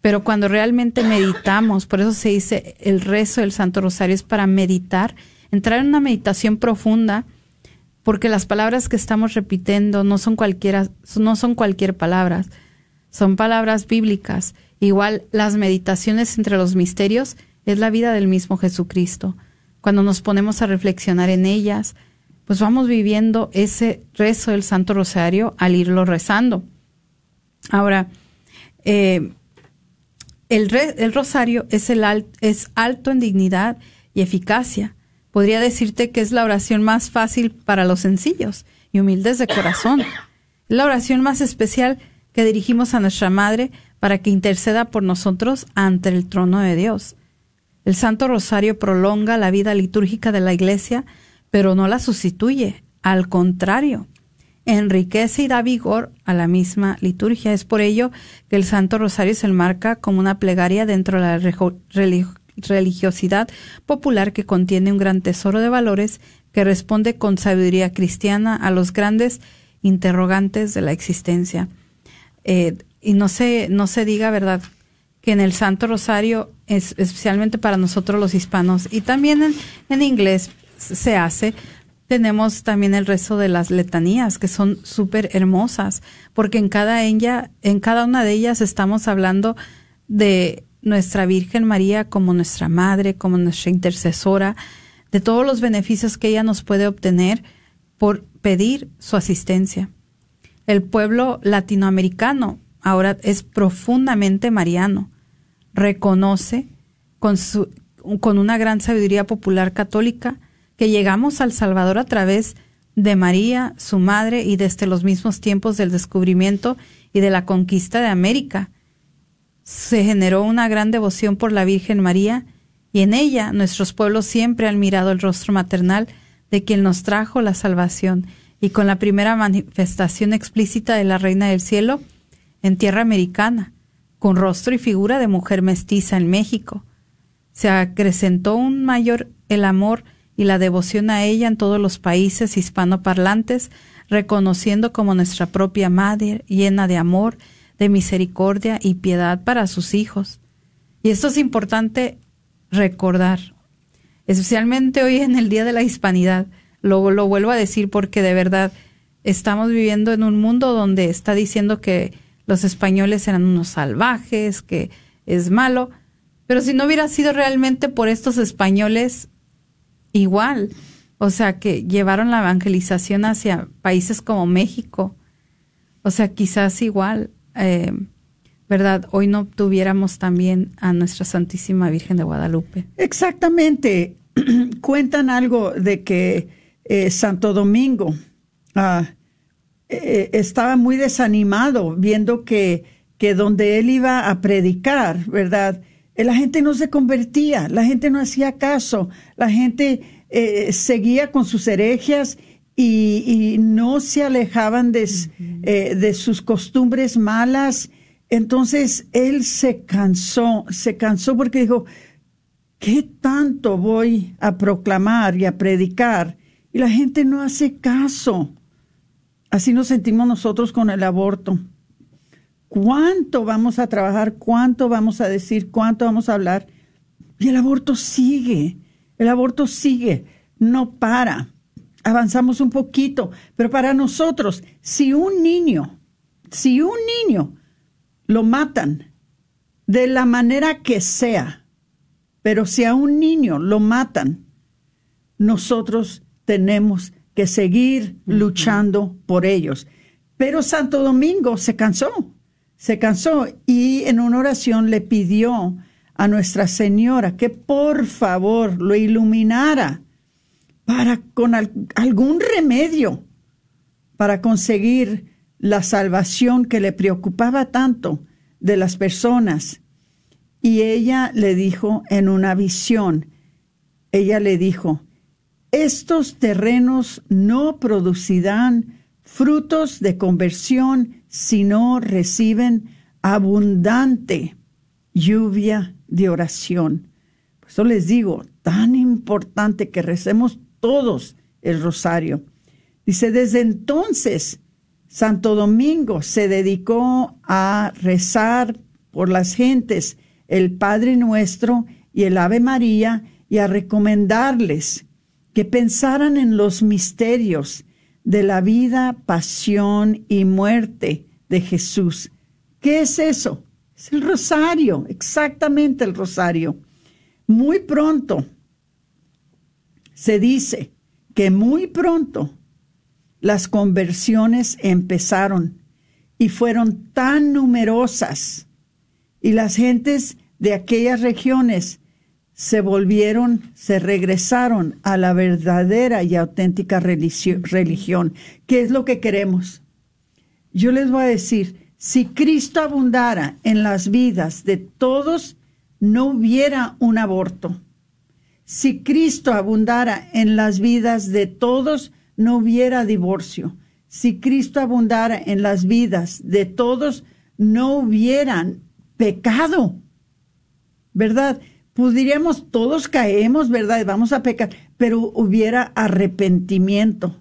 Pero cuando realmente meditamos, por eso se dice el rezo del Santo Rosario es para meditar, entrar en una meditación profunda, porque las palabras que estamos repitiendo no son cualquiera, no son cualquier palabras, son palabras bíblicas. Igual las meditaciones entre los misterios es la vida del mismo Jesucristo. Cuando nos ponemos a reflexionar en ellas, pues vamos viviendo ese rezo del Santo Rosario al irlo rezando. Ahora, eh, el, el, rosario es, es alto en dignidad y eficacia. Podría decirte que es la oración más fácil para los sencillos y humildes de corazón. Es la oración más especial que dirigimos a nuestra Madre para que interceda por nosotros ante el trono de Dios. El Santo Rosario prolonga la vida litúrgica de la Iglesia, pero no la sustituye. Al contrario, enriquece y da vigor a la misma liturgia. Es por ello que el Santo Rosario se enmarca como una plegaria dentro de la religiosidad popular que contiene un gran tesoro de valores que responde con sabiduría cristiana a los grandes interrogantes de la existencia. Eh, y no se, no se diga, ¿verdad?, que en el Santo Rosario, es, especialmente para nosotros los hispanos, y también en, en inglés se hace, tenemos también el rezo de las letanías, que son súper hermosas, porque en cada, ella, en cada una de ellas estamos hablando de nuestra Virgen María como nuestra madre, como nuestra intercesora, de todos los beneficios que ella nos puede obtener por pedir su asistencia. El pueblo latinoamericano ahora es profundamente mariano. Reconoce con, su, con una gran sabiduría popular católica que llegamos al Salvador a través de María, su madre, y desde los mismos tiempos del descubrimiento y de la conquista de América. Se generó una gran devoción por la Virgen María, y en ella nuestros pueblos siempre han mirado el rostro maternal de quien nos trajo la salvación, y con la primera manifestación explícita de la Reina del Cielo, en tierra americana, con rostro y figura de mujer mestiza en México. Se acrecentó un mayor el amor y la devoción a ella en todos los países hispanoparlantes, reconociendo como nuestra propia madre, llena de amor, de misericordia y piedad para sus hijos. Y esto es importante recordar, especialmente hoy en el Día de la Hispanidad. Lo, lo vuelvo a decir porque de verdad estamos viviendo en un mundo donde está diciendo que los españoles eran unos salvajes, que es malo. Pero si no hubiera sido realmente por estos españoles, igual. O sea, que llevaron la evangelización hacia países como México. O sea, quizás igual, eh, ¿verdad? Hoy no tuviéramos también a nuestra Santísima Virgen de Guadalupe. Exactamente. Cuentan algo de que eh, Santo Domingo, ah, eh, estaba muy desanimado viendo que, que donde él iba a predicar, ¿verdad? Eh, la gente no se convertía, la gente no hacía caso, la gente eh, seguía con sus herejías y, no se alejaban de, de sus costumbres malas. Entonces él se cansó, se cansó porque dijo, ¿qué tanto voy a proclamar y a predicar? Y la gente no hace caso. Así nos sentimos nosotros con el aborto. ¿Cuánto vamos a trabajar? ¿Cuánto vamos a decir? ¿Cuánto vamos a hablar? Y el aborto sigue. El aborto sigue. No para. Avanzamos un poquito. Pero para nosotros, si un niño, si un niño lo matan de la manera que sea, pero si a un niño lo matan, nosotros tenemos que seguir luchando por ellos. Pero Santo Domingo se cansó, se cansó y en una oración le pidió a Nuestra Señora que por favor lo iluminara para con algún remedio para conseguir la salvación que le preocupaba tanto de las personas. Y ella le dijo en una visión, ella le dijo, estos terrenos no producirán frutos de conversión si no reciben abundante lluvia de oración. Por eso les digo, tan importante que recemos todos el rosario. Dice, desde entonces, Santo Domingo se dedicó a rezar por las gentes el Padre Nuestro y el Ave María y a recomendarles que pensaran en los misterios de la vida, pasión y muerte de Jesús. ¿Qué es eso? Es el rosario, exactamente el rosario. Muy pronto, se dice que muy pronto las conversiones empezaron y fueron tan numerosas y las gentes de aquellas regiones se volvieron, se regresaron a la verdadera y auténtica religión. ¿Qué es lo que queremos? Yo les voy a decir, si Cristo abundara en las vidas de todos, no hubiera un aborto. Si Cristo abundara en las vidas de todos, no hubiera divorcio. Si Cristo abundara en las vidas de todos, no hubieran pecado. ¿Verdad? Pues diríamos, todos caemos, ¿verdad? Vamos a pecar, pero hubiera arrepentimiento.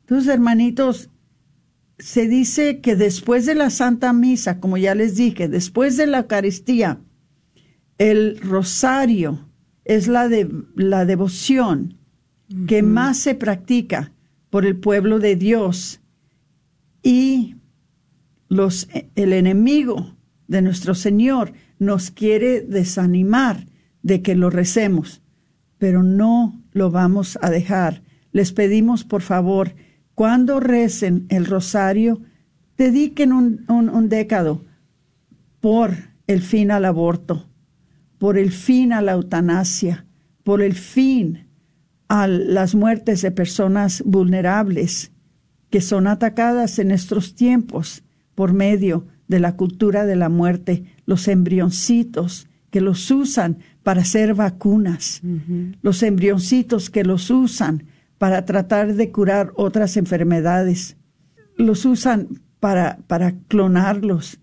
Entonces, hermanitos, se dice que después de la Santa Misa, como ya les dije, después de la Eucaristía, el rosario es la, de, la devoción que más se practica por el pueblo de Dios y los, el enemigo de nuestro Señor nos quiere desanimar de que lo recemos, pero no lo vamos a dejar. Les pedimos, por favor, cuando recen el rosario, dediquen un, décado por el fin al aborto, por el fin a la eutanasia, por el fin a las muertes de personas vulnerables que son atacadas en estos tiempos por medio de la cultura de la muerte, los embrioncitos que los usan para hacer vacunas, los embrioncitos que los usan para tratar de curar otras enfermedades, los usan para, para clonarlos.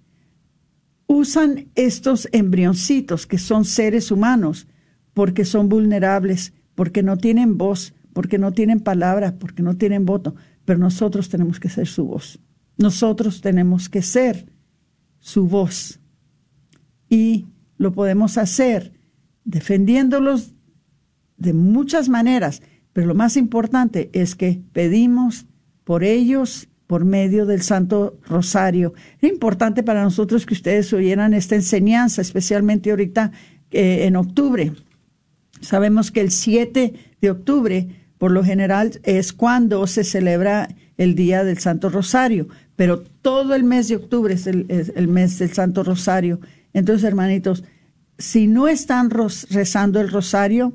Usan estos embrioncitos que son seres humanos porque son vulnerables, porque no tienen voz, porque no tienen palabra, porque no tienen voto, pero nosotros tenemos que ser su voz. Nosotros tenemos que ser su voz. Y lo podemos hacer defendiéndolos de muchas maneras, pero lo más importante es que pedimos por ellos por medio del Santo Rosario. Es importante para nosotros que ustedes oyeran esta enseñanza, especialmente ahorita eh, en octubre. Sabemos que el 7 de octubre, por lo general, es cuando se celebra el Día del Santo Rosario pero todo el mes de octubre es el, mes del Santo Rosario. Entonces, hermanitos, si no están rezando el rosario,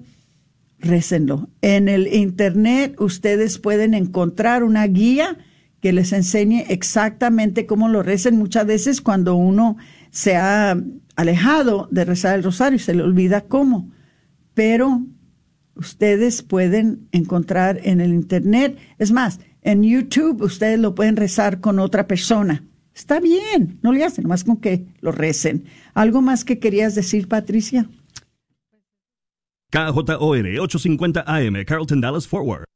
récenlo. En el internet ustedes pueden encontrar una guía que les enseñe exactamente cómo lo recen. Muchas veces cuando uno se ha alejado de rezar el rosario se le olvida cómo. Pero ustedes pueden encontrar en el Internet, es más, en YouTube ustedes lo pueden rezar con otra persona. Está bien, no le hacen, más con que lo recen. ¿Algo más que querías decir, Patricia? KJOR 850 AM, Carlton Dallas Forward.